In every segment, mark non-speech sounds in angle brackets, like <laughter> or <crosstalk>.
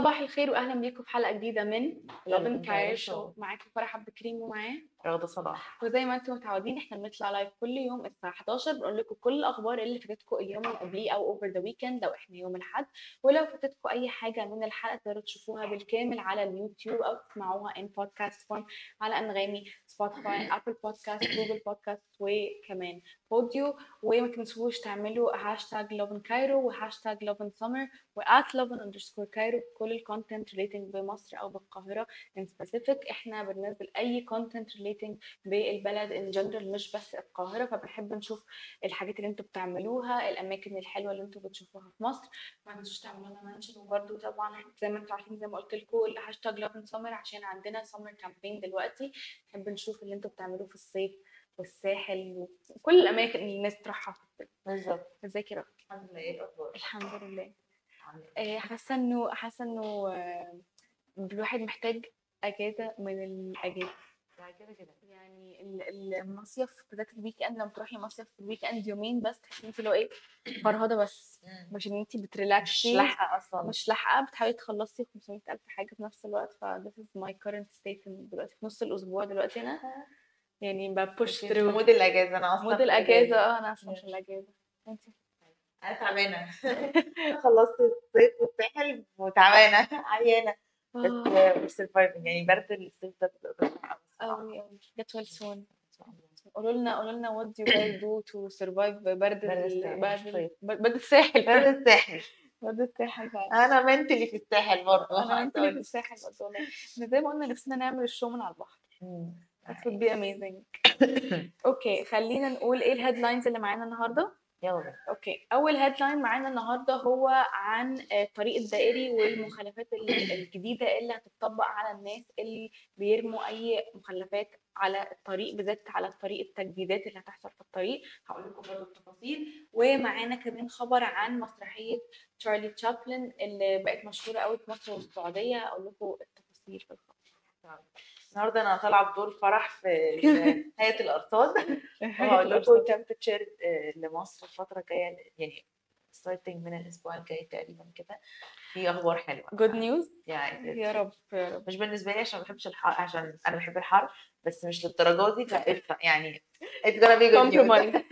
صباح الخير واهلا بيكم في حلقة جديدة من Lovin Cairo Show. معاكم فرح عبد الكريم ومعايا رغدة صلاح وزي ما أنتم متعودين إحنا بنطلع live كل يوم الساعة 11 بنقول لكم كل الأخبار اللي فاتتكم اليوم اللي قبليه أو over the weekend لو إحنا يوم الأحد. ولو فاتتكم أي حاجة من الحلقة تقدروا تشوفوها بالكامل على اليوتيوب أو تسمعوها in podcast form على أنغامي Spotify Apple Podcast Google Podcast وكمان ب Podeo وما تنسوش تعملوا hashtag Lovin Cairo و hashtag Lovin Summer و at Lovin underscore Cairo كل ال content relating بمصر أو بالقاهرة in specific إحنا بننزل أي content relating بالبلد in general مش بس القاهرة. فبنحب نشوف الحاجات اللي أنتوا بتعملوها الأماكن الحلوة اللي أنتوا بتشوفوها في مصر. ما تنسوش تعملوا لنا mention وبرده طبعا زي ما أنتوا عارفين زي ما قلت لكم ال hashtag Lovin Summer عشان عندنا summer campaign دلوقتي. نحب نشوف اللي أنتوا بتعملوه في الصيف والساحل وكل الأماكن اللي الناس تروحها بالظبط. ازيك يا رغدة؟ الحمد لله إيه الأخبار؟ الحمد لله؟ آه، حاسة إنه حاسة إنه آه، الواحد محتاج أجازة من الأجازة. يعني كده كده. يعني ال- ال- المصيف بالذات ال weekend لما تروحي مصيف في ال weekend يومين بس تحسي انت اللي هو إيه فرهدة بس. مش إن انت مش بت relax ي لاحقة أصلا. مش لاحقة بتحاولي تخلصي 500 ألف حاجة في نفس الوقت ف this is my current state إن دلوقتي في نص الأسبوع دلوقتي أنا. يعني ب push through mood الأجازة أنا أصلا mood في الأجازة آه أنا أصلا في Yes. الأجازة. انت أنا تعبانة. <laughs> خلصت الصيف والساحل وتعبانة. عيانة. بس surviving يعني برد الصيف ده بيبقى قوي. قوي إن شاء الله. قولوا لنا قولوا لنا do you guys do to survive برد برد ال- الساحل، برد الساحل. برد الساحل. برد الساحل <laughs> فعلا أنا mentally في الساحل برضه. أنا انت في الساحل برضه والله. إحنا زي ما قلنا نفسنا نعمل ال show من على البحر. that would be amazing. <laughs> okay خلينا نقول إيه ال headlines اللي معانا النهارده؟ يلا okay. أول headline معانا النهارده هو عن آه، الطريق الدائري والمخالفات ال- الجديدة اللي هتطبق على الناس اللي بيرموا أي مخلفات على الطريق بالذات على الطريق التجديدات اللي هتحصل في الطريق. هقول لكم برضه التفاصيل. ومعانا كمان خبر عن مسرحية تشارلي تشابلن اللي بقت مشهورة قوي في مصر والسعودية. هقول لكم التفاصيل في الخبر. النهارده أنا طالعه بدور فرح في <laughs> هيئه الارصاد <laughs> <laughs> وهقول لكم temperature لمصر الفترة الجاية يعني starting من الأسبوع الجاي تقريبا كده. في أخبار حلوة. good news يعني يا رب يا رب. مش بالنسبة لي عشان ما بحبش الحر عشان أنا بحب الحر بس مش للدرجة دي فقشطة. يعني it's gonna be good news. Compromise.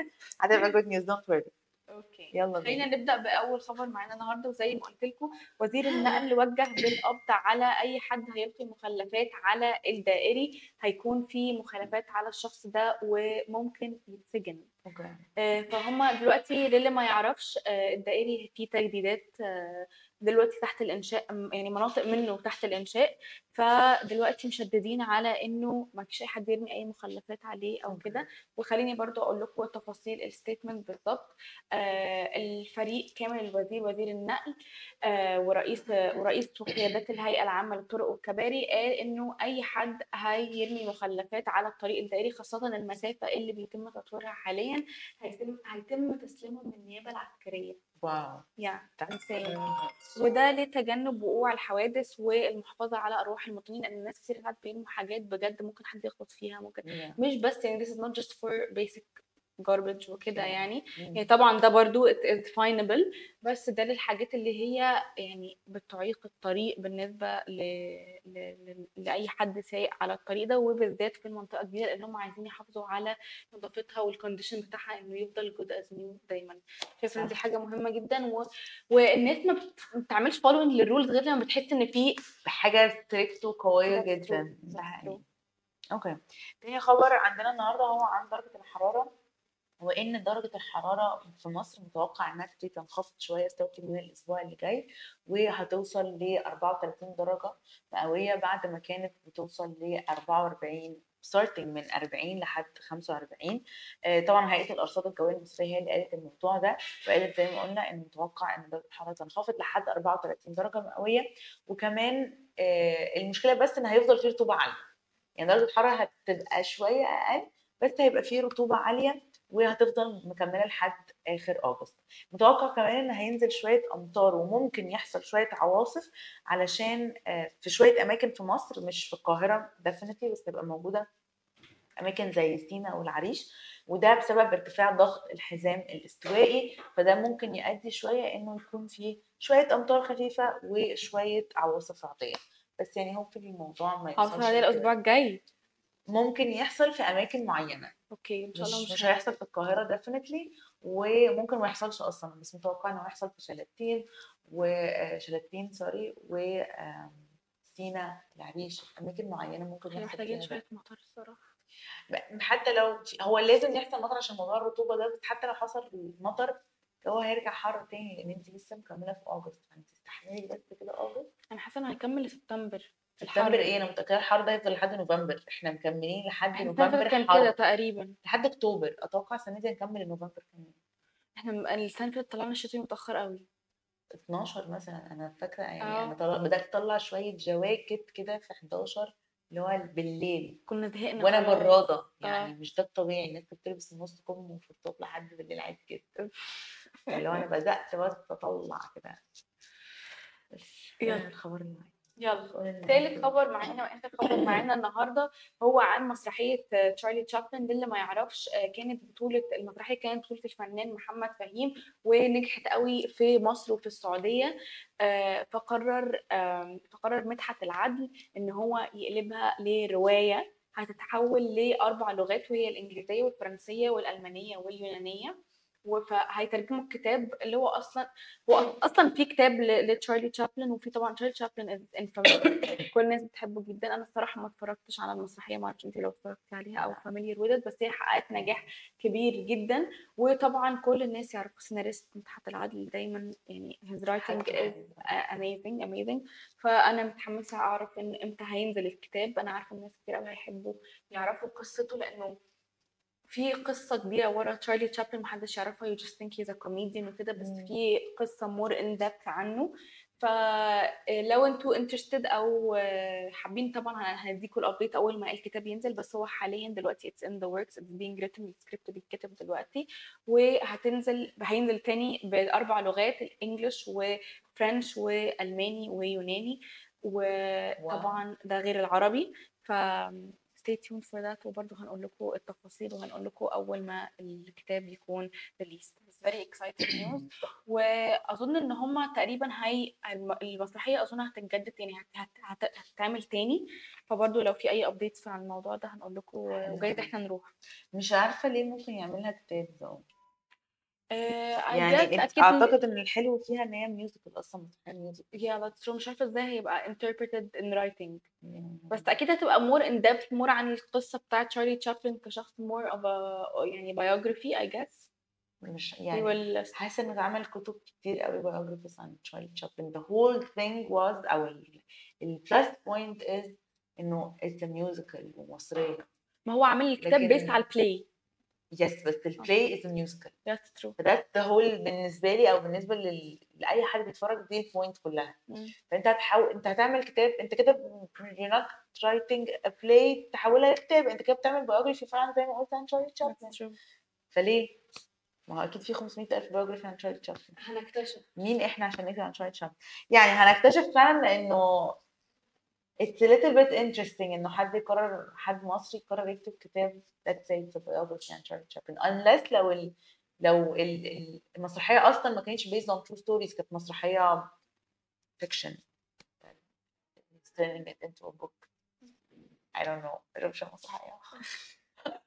هتبقى good news. Don't worry. okay. يلا خلينا بينا نبدأ بأول خبر معانا النهارده. وزي ما قلت لكم وزير النقل وجه بالقبض على أي حد هيلقي مخلفات على الدائري. هيكون في مخالفات على الشخص ده وممكن يتسجن. okay. آه، فهم دلوقتي للي ما يعرفش آه، الدائري فيه تجديدات آه، دلوقتي تحت الإنشاء يعني مناطق منه تحت الإنشاء فدلوقتي مشددين على إنه ما فيش أي حد يرمي أي مخلفات عليه أو. كده. وخليني برضو أقول لكم تفاصيل ال statement بالظبط آه، الفريق كامل الوزير وزير النقل آه، ورئيس ورئيس وقيادات الهيئة العامة للطرق والكباري قال إنه أي حد هيرمي مخلفات على الطريق الدائري خاصة المسافة اللي بيتم تطويرها حاليا هيتم هيتم تسليمه من النيابة العسكرية. wow good. وده لتجنب وقوع الحوادث والمحافظة على أرواح المواطنين لأن الناس كتير ساعات بيرموا حاجات بجد ممكن حد يخبط فيها ممكن Yeah. مش بس يعني this is not just for basic garbage وكده. يعني. يعني طبعا ده برضو definable بس ده للحاجات اللي هي يعني بتعيق الطريق بالنسبة ل... ل... ل... لأي حد سايق على الطريق ده وبالذات في المنطقة الجديدة لأن هم عايزين يحافظوا على نظافتها وال condition بتاعها إنه يفضل good as new دايما شايفة إن دي صح. حاجة مهمة جدا و... والناس ما بت- ما بتعملش following لل rules غير لما بتحس إن في حاجة strict وقوية جدا. ده حقيقي. okay تاني خبر عندنا النهارده هو عن درجة الحرارة وإن درجة الحرارة في مصر متوقع إنها تبتدي تنخفض شوية starting من الأسبوع اللي جاي وهتوصل ل 34 درجة مئوية بعد ما كانت بتوصل ل 44 starting من 40 لحد 45 آه، طبعا هيئة الأرصاد الجوية المصرية هي اللي قالت الموضوع ده وقالت زي ما قلنا إن متوقع إن درجة الحرارة تنخفض لحد 34 درجة مئوية. وكمان آه، المشكلة بس إن هيفضل في رطوبة عالية. يعني درجة الحرارة هتبقى شوية أقل بس هيبقى فيه رطوبة عالية. وهتفضل مكملة لحد آخر أغسطس. متوقع كمان ان هينزل شوية أمطار وممكن يحصل شوية عواصف علشان آه، في شوية أماكن في مصر مش في القاهرة ديفينتلي بس تبقى موجودة أماكن زي سينا والعريش. وده بسبب ارتفاع ضغط الحزام الاستوائي فده ممكن يؤدي شوية إنه يكون في شوية أمطار خفيفة وشوية عواصف رعديه بس يعني هو في الموضوع ما لكده. الأسبوع الجاي. ممكن يحصل في أماكن معينة. okay إن شاء الله مش مش, هيحصل. في القاهرة definitely وممكن ما يحصلش أصلا بس متوقع انه يحصل في شلاتين وشلاتين sorry و آم، سينا العريش أماكن معينة ممكن يحصل محتاجين شوية مطر الصراحة. حتى لو هو لازم يحصل مطر عشان موضوع الرطوبة ده بس حتى لو حصل مطر هو هيرجع حر تاني لأن انت لسه مكملة في اغسطس فانت تستحملي بس كده اغسطس أنا حاسة إنه هيكمل لسبتمبر سبتمبر إيه؟ أنا متخيله الحر ده يفضل لحد نوفمبر. إحنا مكملين لحد نوفمبر كان كده تقريبا؟ لحد أكتوبر. أتوقع السنة دي هنكمل لنوفمبر كمان. إحنا م- السنة اللي فاتت طلعنا الشتوي متأخر قوي 12 مثلا. أنا فاكرة يعني آه. أنا طلع بدأت أطلع شوية جواكت كده في 11 اللي هو بالليل. كنا زهقنا وأنا. براده آه. يعني مش ده الطبيعي الناس بتلبس النص كم وفي الطوب لحد بالليل عادي جدا. <laughs> اللي هو أنا بدأت بس أطلع كده. بس يلا. الخبر اللي معايا يلا. معايا. خبر معانا وآخر خبر معانا النهارده هو عن مسرحية آه، تشارلي تشابلن. اللي ما يعرفش آه، كانت بطولة المسرحية كانت بطولة الفنان محمد فهيم ونجحت قوي في مصر وفي السعودية. آه، فقرر فقرر مدحت العدل إن هو يقلبها لرواية هتتحول لأربع لغات وهي الإنجليزية والفرنسية والألمانية واليونانية. فهيترجموا الكتاب اللي هو أصلا هو أصلا في كتاب لتشارلي تشابلن وفي طبعا تشارلي تشابلن كل الناس بتحبه جدا. أنا الصراحة ما اتفرجتش على المسرحية ما أعرفش أنت لو اتفرجتي عليها أو فاميليار وذ بس هي حققت نجاح كبير جدا. وطبعا كل الناس يعرفوا سيناريست مدحت العدل دايما يعني his writing is amazing amazing. فأنا متحمسة أعرف إن إمتى هينزل الكتاب. أنا عارفة الناس كتير قوي هيحبوا يعرفوا قصته لأنه في قصة كبيرة ورا تشارلي تشابلن محدش يعرفها you just think he's a comedian وكده بس مم. في قصة more in depth عنه. فلو أنتوا interested أو حابين طبعا هنديكوا ال update أول ما الكتاب ينزل بس هو حاليا دلوقتي it's in the works it's being written السكريبت بيتكتب دلوقتي. وهتنزل هينزل تاني بأربع لغات الإنجليش وفرنش وألماني ويوناني. وطبعا ده غير العربي. ف stay tuned for that. وبرضه هنقول لكم التفاصيل وهنقول لكم أول ما الكتاب يكون released. Very exciting news. وأظن إن هم تقريبا هي الم- المسرحية أظن هتتجدد تاني هت... هت... هت... هتتعمل تاني. فبرضه لو في أي ابديتس عن الموضوع ده هنقول لكم وجايز إحنا نروح. مش عارفة ليه ممكن يعملها كتاب آه، يعني أكيد أعتقد إن الحلو فيها إن هي musical أصلا musical yeah that's true. مش عارفة إزاي هيبقى interpreted in writing. يعني بس أكيد هتبقى more in depth more عن القصة بتاعت تشارلي تشابلن كشخص more of a يعني biography I guess. مش يعني will حاسة إنه اتعمل كتب كتير قوي biographies عن تشارلي تشابلن the whole thing was أو ال ال plus point is إنه it's a musical ومصريه ما هو عامل الكتاب لكن- على ال play yes بس ال play is a musical. That's true. فده the whole بالنسبة لي أو بالنسبة لل... لأي حد بيتفرج دي ال point كلها. مم. فأنت هتحاول أنت هتعمل كتاب أنت كده you're not writing a play تحولها لكتاب. أنت كده بتعمل biography فعلا زي ما قلت عن تشارلي تشابلن فليه؟ ما هو أكيد في 500 ألف biography عن تشارلي تشابلن هنكتشف. مين إحنا عشان نكتب عن تشارلي تشابلن يعني هنكتشف فعلا لأنه it's a little bit interesting إنه حد يقرر حد مصري يقرر يكتب كتاب let's say it's biography عن تشارلي تشابلن unless لو ال لو ال ال- المسرحية أصلا ما كانتش based on true stories كانت مسرحية fiction. Turning it into a book. I don't know. مش مسرحية. <laughs>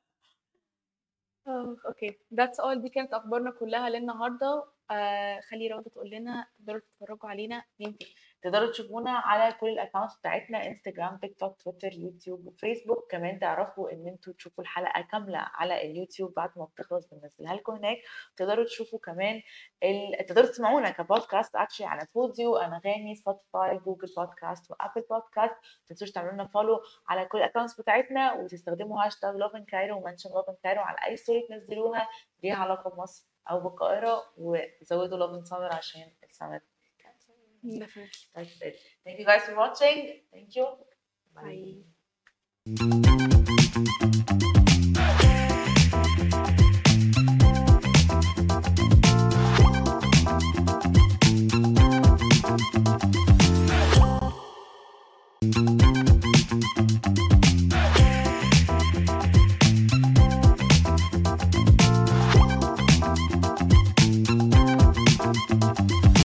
أوكي that's all. دي كانت أخبارنا كلها للنهاردة. آه خلي رغده تقول لنا تقدروا تتفرجوا علينا. تاني تقدروا تشوفونا على كل ال accounts بتاعتنا انستجرام تيك توك تويتر يوتيوب وفيسبوك كمان تعرفوا إن أنتوا تشوفوا الحلقة كاملة على اليوتيوب بعد ما بتخلص بننزلها لكم هناك. تقدروا تشوفوا كمان ال... تقدروا تسمعونا ك podcast actually على بوديو أنغامي سبوتيفاي جوجل podcast و Apple podcast ما تنسوش تعملوا لنا follow على كل ال accounts بتاعتنا وتستخدموا هاشتاج لوفن كايرو و mention لوفن كايرو على أي story تنزلوها. ليها علاقة بمصر أو بالقاهرة وزودوا لوفن سمر عشان السمر definitely That's it. Thank you guys for watching. Thank you. Bye.